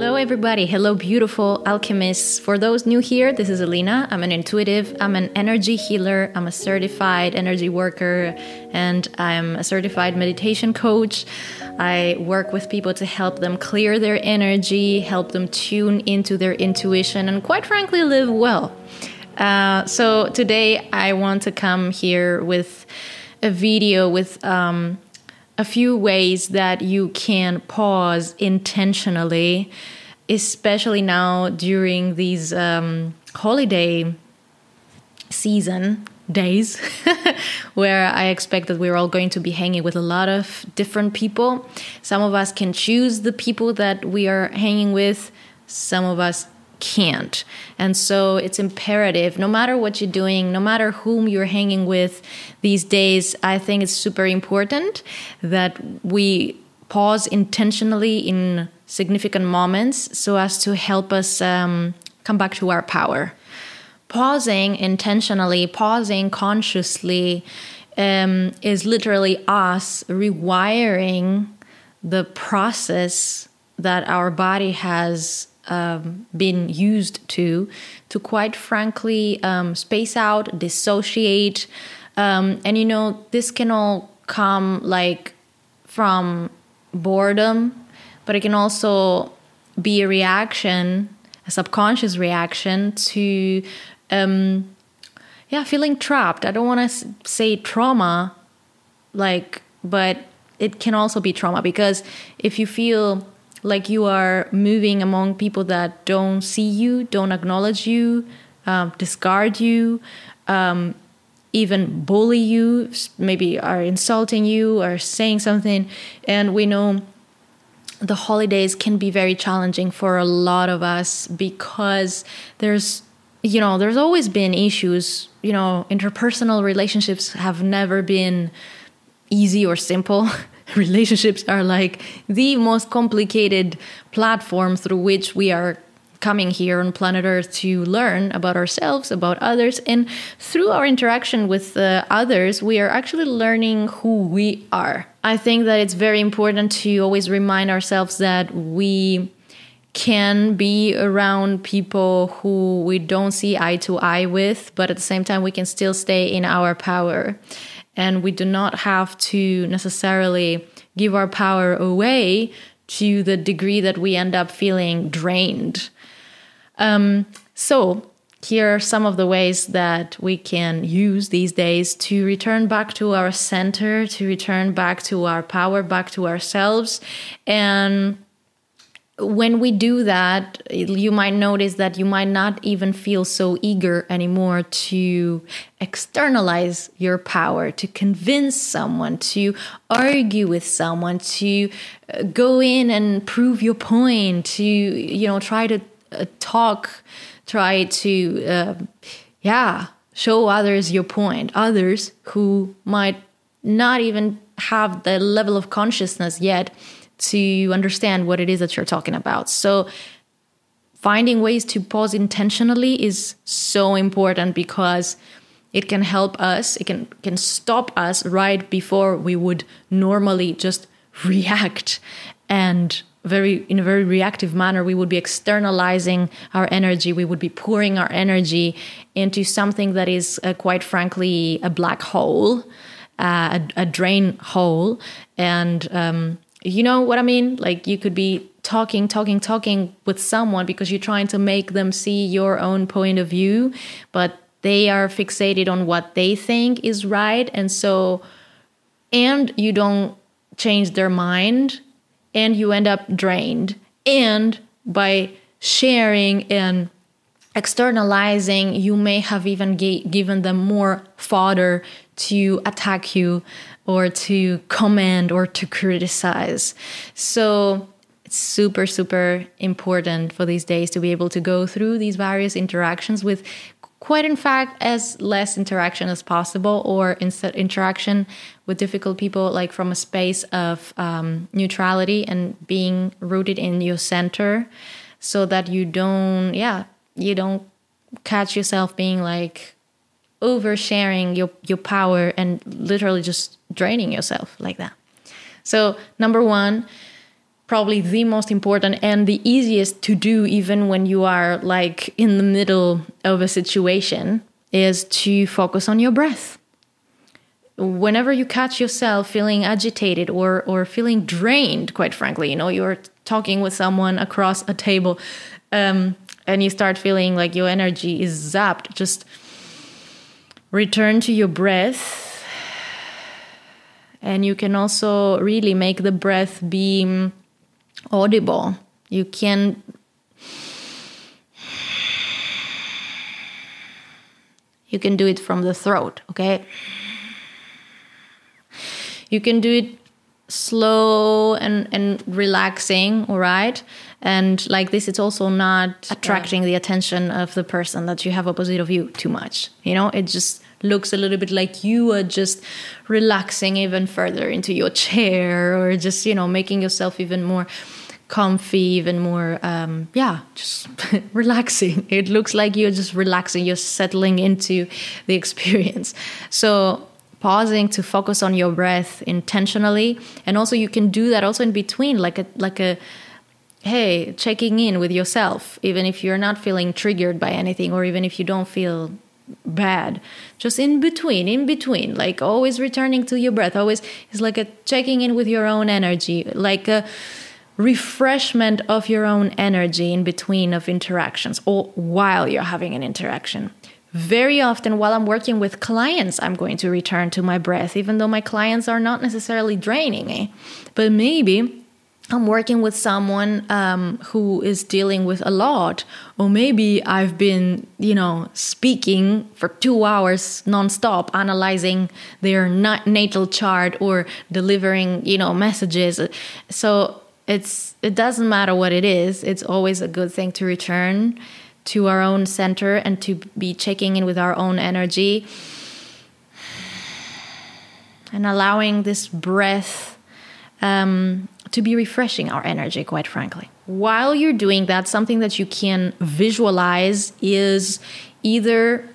Hello, everybody. Hello, beautiful alchemists. For those new here, this is Elina. I'm an intuitive, I'm an energy healer, I'm a certified energy worker, and I'm a certified meditation coach. I work with people to help them clear their energy, help them tune into their intuition, and quite frankly, live well. Uh, so, today I want to come here with a video with. Um, a few ways that you can pause intentionally, especially now during these um, holiday season days where I expect that we're all going to be hanging with a lot of different people. Some of us can choose the people that we are hanging with, some of us can't. And so it's imperative, no matter what you're doing, no matter whom you're hanging with these days, I think it's super important that we pause intentionally in significant moments so as to help us um, come back to our power. Pausing intentionally, pausing consciously, um, is literally us rewiring the process that our body has um, been used to to quite frankly um, space out dissociate um, and you know this can all come like from boredom but it can also be a reaction a subconscious reaction to um, yeah feeling trapped i don't want to say trauma like but it can also be trauma because if you feel like you are moving among people that don't see you, don't acknowledge you, um, discard you, um, even bully you, maybe are insulting you or saying something. And we know the holidays can be very challenging for a lot of us because there's you know there's always been issues you know interpersonal relationships have never been easy or simple. Relationships are like the most complicated platform through which we are coming here on planet Earth to learn about ourselves, about others, and through our interaction with uh, others, we are actually learning who we are. I think that it's very important to always remind ourselves that we can be around people who we don't see eye to eye with, but at the same time, we can still stay in our power and we do not have to necessarily give our power away to the degree that we end up feeling drained. Um, so, here are some of the ways that we can use these days to return back to our center, to return back to our power, back to ourselves, and when we do that, you might notice that you might not even feel so eager anymore to externalize your power, to convince someone, to argue with someone, to uh, go in and prove your point, to, you know, try to talk, try to, uh, yeah, show others your point. Others who might not even have the level of consciousness yet to understand what it is that you're talking about. So, finding ways to pause intentionally is so important because it can help us it can can stop us right before we would normally just react and very in a very reactive manner we would be externalizing our energy we would be pouring our energy into something that is uh, quite frankly a black hole uh, a, a, drain hole and um, you know what I mean? Like you could be talking, talking, talking with someone because you're trying to make them see your own point of view, but they are fixated on what they think is right. And so, and you don't change their mind and you end up drained. And by sharing and externalizing, you may have even given them more fodder to attack you or to comment or to criticize. So it's super, super important for these days to be able to go through these various interactions with quite in fact as less interaction as possible or instead interaction with difficult people like from a space of um, neutrality and being rooted in your center so that you don't yeah you don't catch yourself being like oversharing your your power and literally just draining yourself like that. So number one, probably the most important and the easiest to do even when you are like in the middle of a situation is to focus on your breath. Whenever you catch yourself feeling agitated or or feeling drained quite frankly you know you're talking with someone across a table um, and you start feeling like your energy is zapped just return to your breath. And you can also really make the breath be audible. You can you can do it from the throat, okay? You can do it slow and, and relaxing, all right? And like this, it's also not attracting yeah. the attention of the person that you have opposite of you too much. You know, it just looks a little bit like you are just relaxing even further into your chair or just, you know, making yourself even more comfy, even more, um, yeah, just relaxing. It looks like you're just relaxing, you're settling into the experience. So, pausing to focus on your breath intentionally, and also you can do that also in between, like a like a hey, checking in with yourself, even if you're not feeling triggered by anything, or even if you don't feel bad. Just in between in between. Like always returning to your breath. Always is like a checking in with your own energy. Like a refreshment of your own energy in between of interactions or while you're having an interaction. Very often while i'm working with clients i'm going to return to my breath even though my clients are not necessarily draining me. But maybe I'm working with someone um, who is dealing with a lot, or maybe I've been, you know, speaking for two hours nonstop, analyzing their natal chart or delivering, you know, messages. So it's it doesn't matter what it is. It's always a good thing to return to our own center and to be checking in with our own energy and allowing this breath um, to be refreshing our energy, quite frankly. While you're doing that, something that you can visualize is either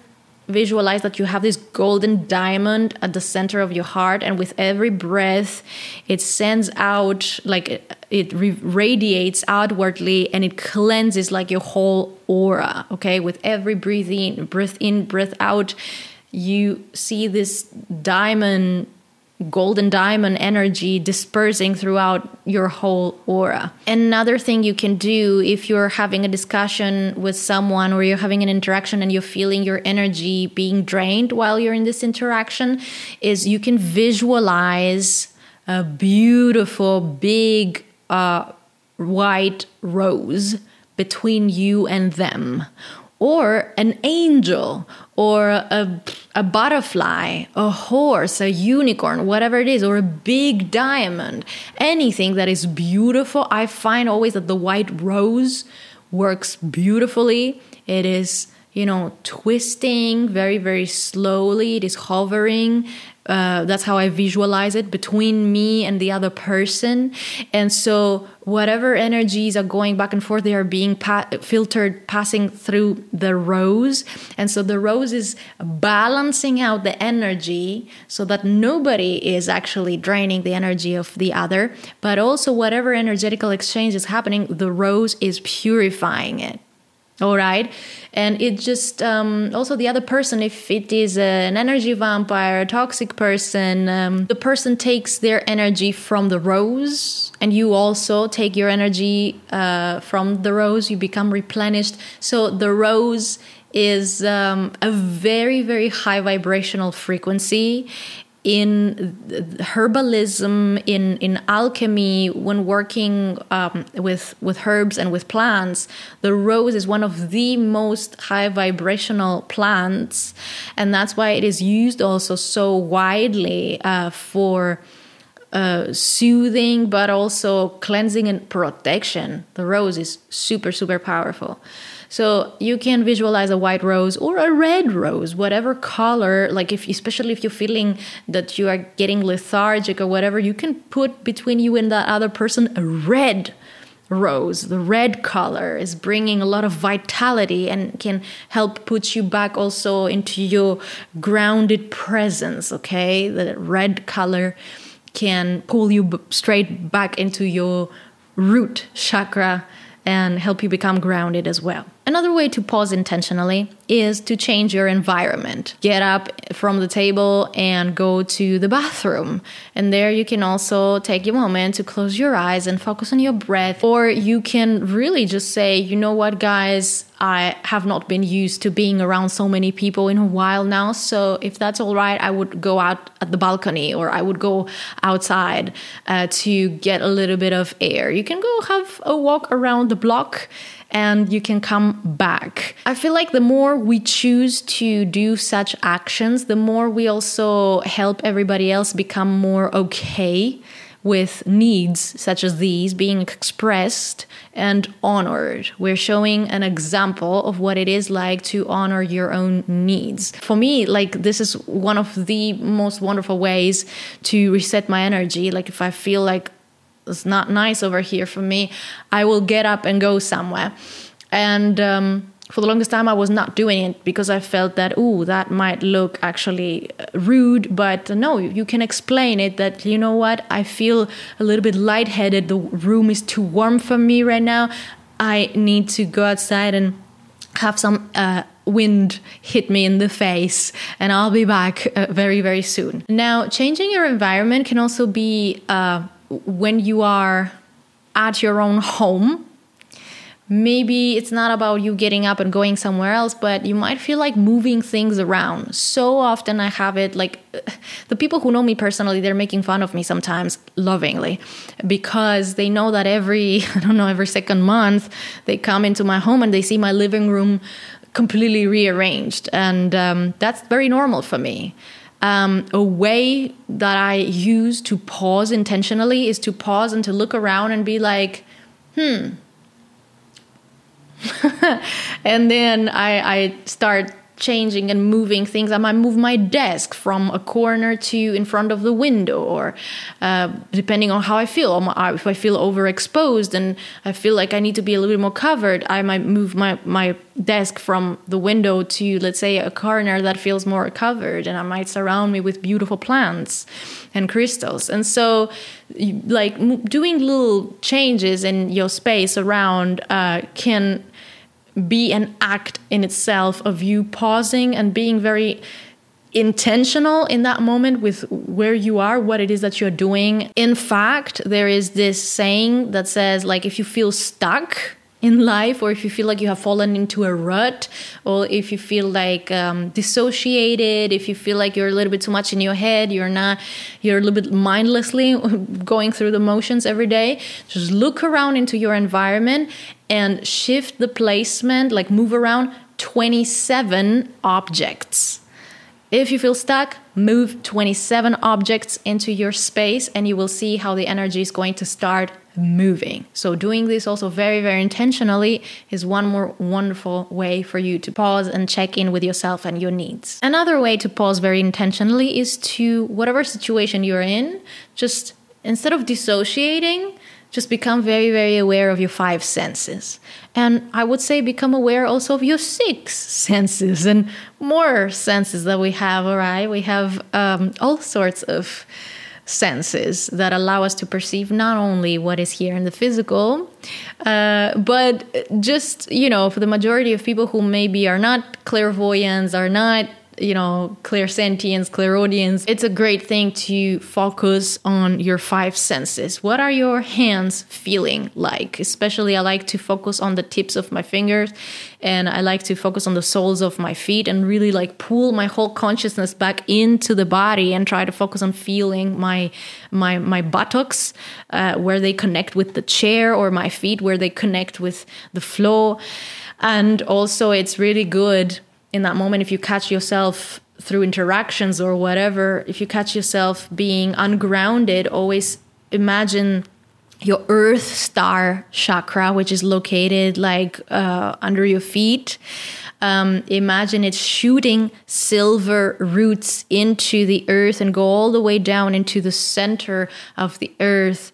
visualize that you have this golden diamond at the center of your heart and with every breath it sends out like it, radiates outwardly and it cleanses like your whole aura okay with every breathing breath in breath out you see this diamond golden diamond energy dispersing throughout your whole aura. Another thing you can do if you're having a discussion with someone or you're having an interaction and you're feeling your energy being drained while you're in this interaction is you can visualize a beautiful big uh, white rose between you and them or an angel or a, a butterfly, a horse, a unicorn, whatever it is, or a big diamond, anything that is beautiful. I find always that the white rose works beautifully. It is, you know, twisting very, very slowly, it is hovering uh, that's how I visualize it between me and the other person. And so, whatever energies are going back and forth, they are being pa- filtered, passing through the rose. And so, the rose is balancing out the energy so that nobody is actually draining the energy of the other. But also, whatever energetical exchange is happening, the rose is purifying it all right. And it just um, also the other person if it is an energy vampire a toxic person um, the person takes their energy from the rose and you also take your energy uh, from the rose. You become replenished. So the rose is um, a very very high vibrational frequency in herbalism, in in alchemy, when working um, with with herbs and with plants, the rose is one of the most high vibrational plants, and that's why it is used also so widely uh, for. Uh, soothing, but also cleansing and protection. The rose is super, super powerful. So you can visualize a white rose or a red rose, whatever color, like if especially if you're feeling that you are getting lethargic or whatever, you can put between you and that other person a red rose. The red color is bringing a lot of vitality and can help put you back also into your grounded presence, okay? The red color can pull you straight back into your root chakra and help you become grounded as well. Another way to pause intentionally is to change your environment. Get up from the table and go to the bathroom. And there you can also take a moment to close your eyes and focus on your breath. Or you can really just say, you know what, guys, I have not been used to being around so many people in a while now. So if that's all right, I would go out at the balcony or I would go outside uh, to get a little bit of air. You can go have a walk around the block and you can come back. I feel like the more we choose to do such actions, the more we also help everybody else become more okay with needs such as these being expressed and honored. We're showing an example of what it is like to honor your own needs. For me, like this is one of the most wonderful ways to reset my energy. Like if I feel like it's not nice over here for me, I will get up and go somewhere. And um, for the longest time, I was not doing it because I felt that, oh, that might look actually uh, rude. But no, you can explain it that, you know what, I feel a little bit lightheaded. The room is too warm for me right now. I need to go outside and have some uh, wind hit me in the face, and I'll be back uh, very, very soon. Now, changing your environment can also be uh, when you are at your own home maybe it's not about you getting up and going somewhere else but you might feel like moving things around. So often i have it like the people who know me personally they're making fun of me sometimes lovingly because they know that every i don't know every second month they come into my home and they see my living room completely rearranged. And um, that's very normal for me um, a way that I use to pause intentionally is to pause and to look around and be like, hmm. and then I, I start changing and moving things. I might move my desk from a corner to in front of the window, or uh, depending on how I feel. If I feel overexposed and I feel like I need to be a little bit more covered, I might move my, my desk from the window to, let's say, a corner that feels more covered, and I might surround me with beautiful plants and crystals. And so, like doing little changes in your space around uh, can be an act in itself of you pausing and being very intentional in that moment with where you are, what it is that you're doing. In fact, there is this saying that says, like, if you feel stuck, in life or if you feel like you have fallen into a rut or if you feel like um, dissociated if you feel like you're a little bit too much in your head you're not you're a little bit mindlessly going through the motions every day just look around into your environment and shift the placement like move around 27 objects if you feel stuck, move 27 objects into your space and you will see how the energy is going to start moving. So, doing this also very, very intentionally is one more wonderful way for you to pause and check in with yourself and your needs. Another way to pause very intentionally is to, whatever situation you're in, just instead of dissociating, just become very, very aware of your five senses. And I would say become aware also of your six senses and more senses that we have, all right? We have um, all sorts of senses that allow us to perceive not only what is here in the physical, uh, but just, you know, for the majority of people who maybe are not clairvoyants, are not you know, clairsentience, clairaudience, it's a great thing to focus on your five senses. What are your hands feeling like? Especially, I like to focus on the tips of my fingers and I like to focus on the soles of my feet and really like pull my whole consciousness back into the body and try to focus on feeling my my my buttocks uh, where they connect with the chair or my feet where they connect with the floor. And also, it's really good in that moment if you catch yourself through interactions or whatever if you catch yourself being ungrounded always imagine your earth star chakra which is located like uh, under your feet. Um, imagine it's shooting silver roots into the earth and go all the way down into the center of the earth.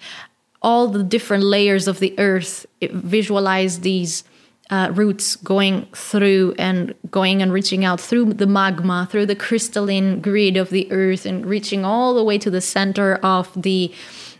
All the different layers of the earth visualize these uh, roots going through and going and reaching out through the magma, through the crystalline grid of the earth, and reaching all the way to the center of the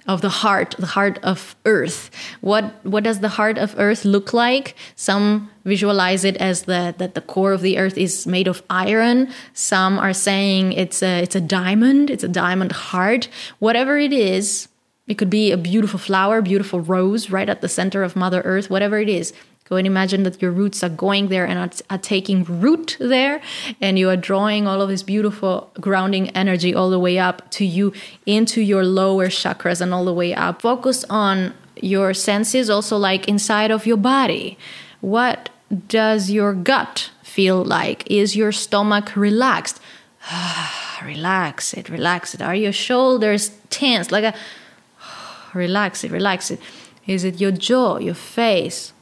of the heart, the heart of Earth. What what does the heart of Earth look like? Some visualize it as the that the core of the Earth is made of iron. Some are saying it's a it's a diamond. It's a diamond heart. Whatever it is, it could be a beautiful flower, beautiful rose right at the center of Mother Earth. Whatever it is, And imagine that your roots are going there and are, are taking root there, and you are drawing all of this beautiful grounding energy all the way up to you into your lower chakras and all the way up. Focus on your senses, also like inside of your body. What does your gut feel like? Is your stomach relaxed? relax it, relax it. Are your shoulders tense? Like a relax it, relax it. Is it your jaw, your face?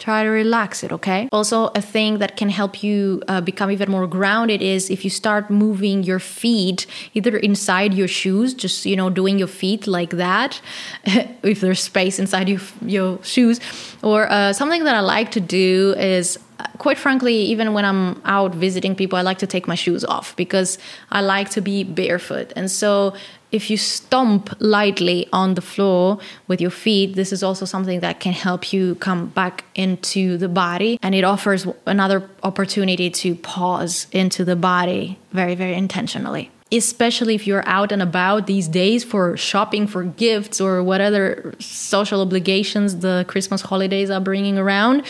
Try to relax it okay also a thing that can help you uh, become even more grounded is if you start moving your feet either inside your shoes just you know doing your feet like that if there's space inside your, your shoes or uh, something that i like to do is quite frankly, even when I'm out visiting people, I like to take my shoes off because I like to be barefoot. And so if you stomp lightly on the floor with your feet, this is also something that can help you come back into the body. And it offers another opportunity to pause into the body very, very intentionally especially if you're out and about these days for shopping for gifts or what other social obligations the Christmas holidays are bringing around.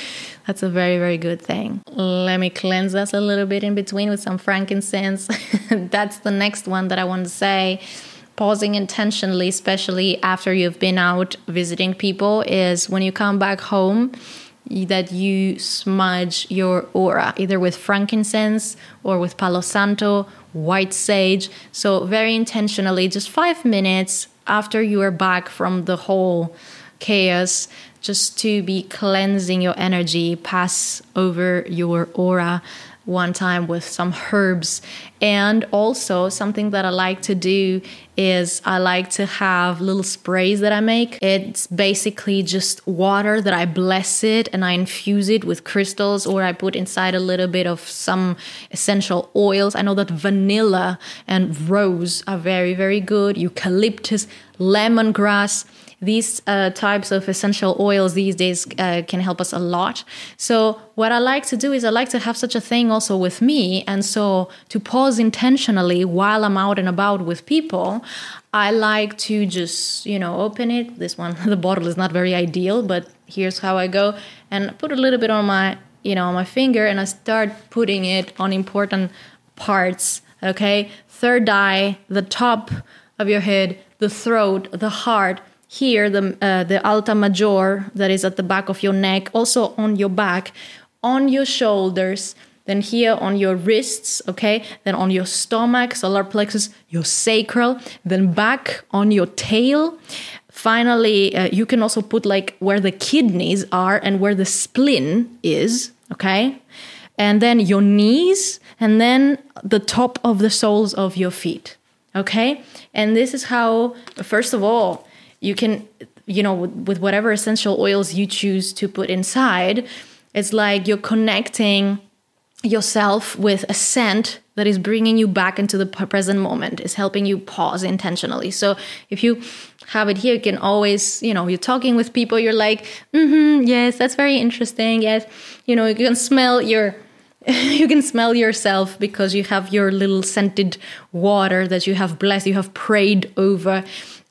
That's a very, very good thing. Let me cleanse us a little bit in between with some frankincense. That's the next one that I want to say. Pausing intentionally, especially after you've been out visiting people, is when you come back home that you smudge your aura either with frankincense or with palo santo white sage. So, very intentionally, just five minutes after you are back from the whole chaos, just to be cleansing your energy, pass over your aura one time with some herbs. And also, something that I like to do is I like to have little sprays that I make. It's basically just water that I bless it and I infuse it with crystals, or I put inside a little bit of some essential oils. I know that vanilla and rose are very, very good, eucalyptus, lemongrass these uh, types of essential oils these days uh, can help us a lot. So, what I like to do is I like to have such a thing also with me. And so, to pause intentionally while I'm out and about with people, I like to just, you know, open it. This one, the bottle is not very ideal, but here's how I go and put a little bit on my, you know, on my finger and I start putting it on important parts. Okay. Third eye, the top of your head, the throat, the heart, here the uh, the alta major that is at the back of your neck also on your back on your shoulders then here on your wrists okay? Then on your stomach solar plexus your sacral then back on your tail. Finally uh, you can also put like where the kidneys are and where the spleen is okay? And then your knees and then the top of the soles of your feet okay? And this is how first of all you can you know with, with whatever essential oils you choose to put inside it's like you're connecting yourself with a scent that is bringing you back into the present moment is helping you pause intentionally. So if you have it here you can always you know you're talking with people you're like mm-hmm yes that's very interesting yes. You know you can smell your you can smell yourself because you have your little scented water that you have blessed you have prayed over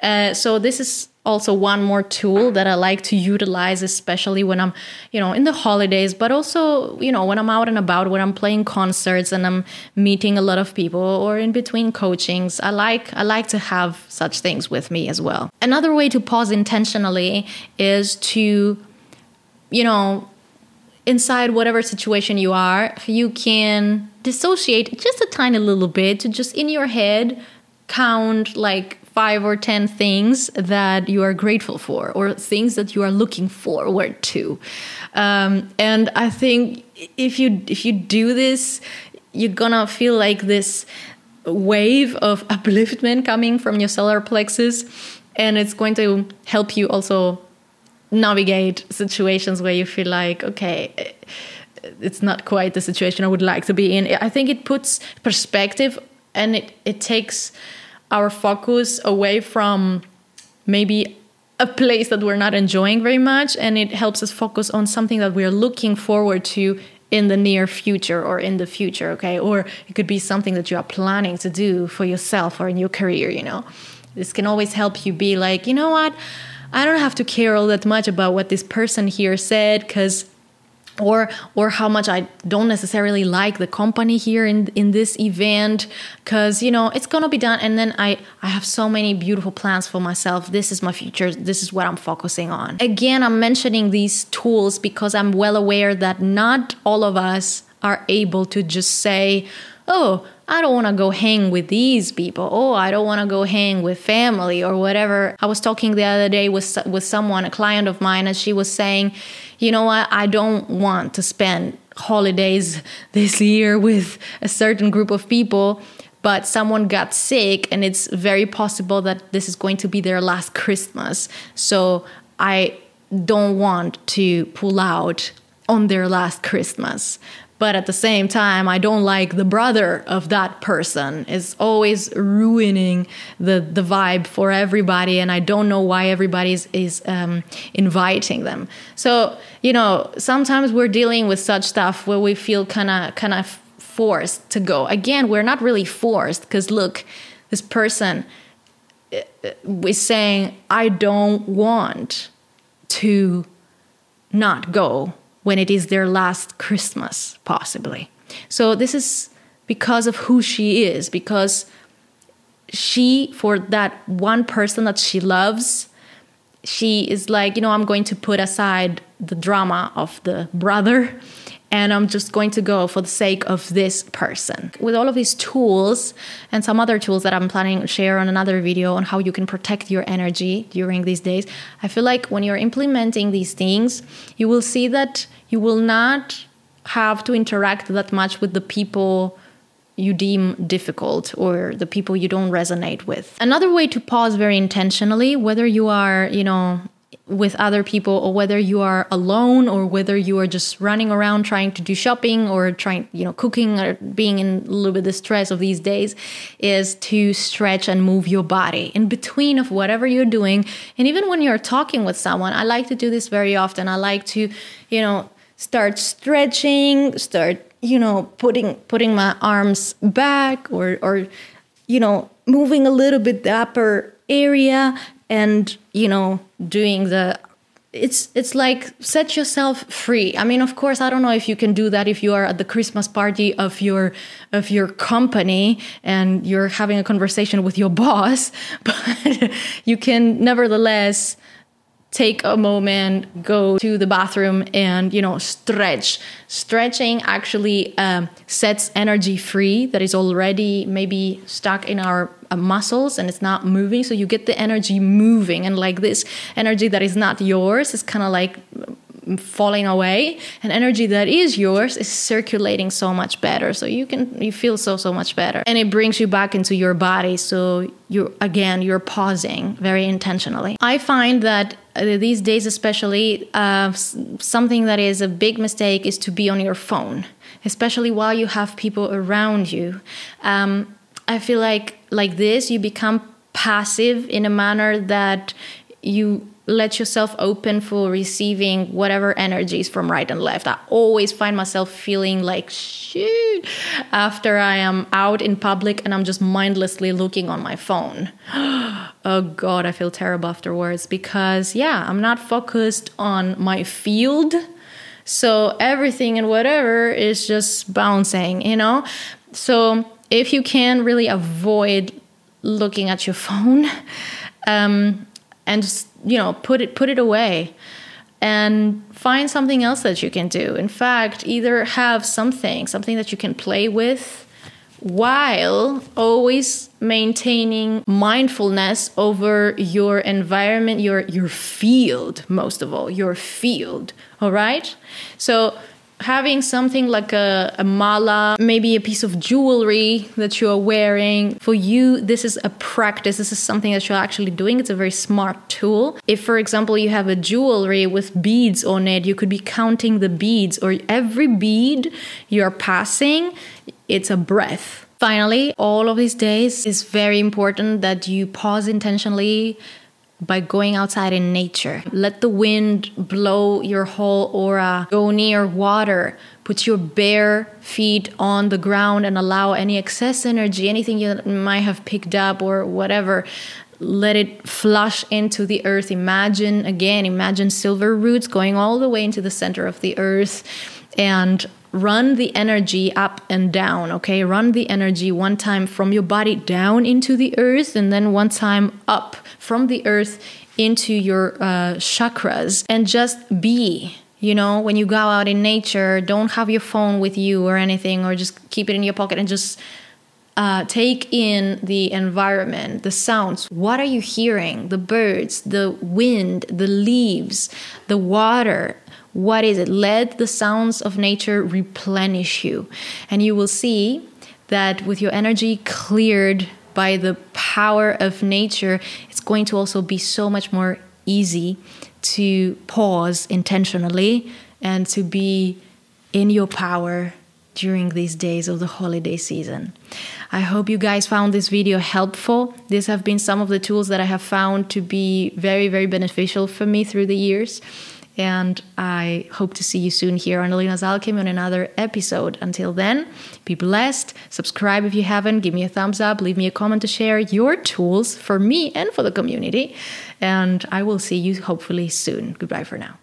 uh, so this is also one more tool that I like to utilize, especially when I'm, you know, in the holidays, but also, you know, when I'm out and about, when I'm playing concerts and I'm meeting a lot of people or in between coachings. I like I like to have such things with me as well. Another way to pause intentionally is to, you know, inside whatever situation you are, you can dissociate just a tiny little bit to just in your head count like five or ten things that you are grateful for or things that you are looking forward to. Um, and i think if you if you do this you're gonna feel like this wave of upliftment coming from your solar plexus and it's going to help you also navigate situations where you feel like okay it's not quite the situation i would like to be in. I think it puts perspective and it, it takes our focus away from maybe a place that we're not enjoying very much and it helps us focus on something that we're looking forward to in the near future or in the future okay? Or it could be something that you are planning to do for yourself or in your career you know? This can always help you be like you know what? I don't have to care all that much about what this person here said because or or how much I don't necessarily like the company here in in this event cuz you know it's going to be done. And then I I have so many beautiful plans for myself. This is my future. This is what I'm focusing on. Again I'm mentioning these tools because I'm well aware that not all of us are able to just say oh I don't want to go hang with these people. Oh, I don't want to go hang with family or whatever. I was talking the other day with with someone, a client of mine, and she was saying, "You know what? I don't want to spend holidays this year with a certain group of people." But someone got sick, and it's very possible that this is going to be their last Christmas. So I don't want to pull out on their last Christmas but at the same time i don't like the brother of that person. Is always ruining the the vibe for everybody and i don't know why everybody is, is um, inviting them. So you know sometimes we're dealing with such stuff where we feel kind of kind of forced to go. Again we're not really forced because look this person uh, uh, is saying i don't want to not go when it is their last Christmas, possibly. So, this is because of who she is, because she, for that one person that she loves, she is like, you know, I'm going to put aside the drama of the brother and I'm just going to go for the sake of this person. With all of these tools and some other tools that I'm planning to share on another video on how you can protect your energy during these days, I feel like when you're implementing these things, you will see that you will not have to interact that much with the people you deem difficult or the people you don't resonate with. Another way to pause very intentionally, whether you are, you know, with other people or whether you are alone or whether you are just running around trying to do shopping or trying you know cooking or being in a little bit of stress of these days is to stretch and move your body in between of whatever you're doing. And even when you're talking with someone i like to do this very often. I like to you know start stretching start you know putting putting my arms back or or you know moving a little bit the upper area and you know doing the it's it's like set yourself free. I mean of course i don't know if you can do that if you are at the christmas party of your of your company and you're having a conversation with your boss but you can nevertheless take a moment go to the bathroom and you know stretch. Stretching actually um, sets energy free that is already maybe stuck in our uh, muscles and it's not moving. So you get the energy moving and like this energy that is not yours is kind of like falling away. And energy that is yours is circulating so much better. So you can you feel so so much better. And it brings you back into your body. So you again you're pausing very intentionally. I find that uh, these days especially uh, something that is a big mistake is to be on your phone especially while you have people around you. Um, i feel like like this you become passive in a manner that you let yourself open for receiving whatever energies from right and left. I always find myself feeling like shit after I am out in public and I'm just mindlessly looking on my phone. oh god, I feel terrible afterwards because yeah, I'm not focused on my field. So everything and whatever is just bouncing, you know? So if you can really avoid looking at your phone, um, and just you know put it put it away and find something else that you can do. In fact either have something something that you can play with while always maintaining mindfulness over your environment your your field most of all your field all right? So having something like a, a, mala, maybe a piece of jewelry that you are wearing, for you, this is a practice. This is something that you're actually doing. It's a very smart tool. If, for example, you have a jewelry with beads on it, you could be counting the beads, or every bead you're passing, it's a breath. Finally, all of these days, it's very important that you pause intentionally by going outside in nature. Let the wind blow your whole aura. Go near water. Put your bare feet on the ground and allow any excess energy, anything you might have picked up or whatever, let it flush into the earth. Imagine, again, imagine silver roots going all the way into the center of the earth and run the energy up and down, okay? Run the energy one time from your body down into the earth and then one time up from the earth into your uh, chakras and just be. You know, when you go out in nature, don't have your phone with you or anything, or just keep it in your pocket and just uh, take in the environment, the sounds. What are you hearing? The birds, the wind, the leaves, the water. What is it? Let the sounds of nature replenish you. And you will see that with your energy cleared by the power of nature, it's going to also be so much more easy to pause intentionally and to be in your power during these days of the holiday season. I hope you guys found this video helpful. These have been some of the tools that I have found to be very, very beneficial for me through the years. And I hope to see you soon here on Elina's Alchemy on another episode. Until then, be blessed. Subscribe if you haven't. Give me a thumbs up. Leave me a comment to share your tools for me and for the community. And I will see you hopefully soon. Goodbye for now.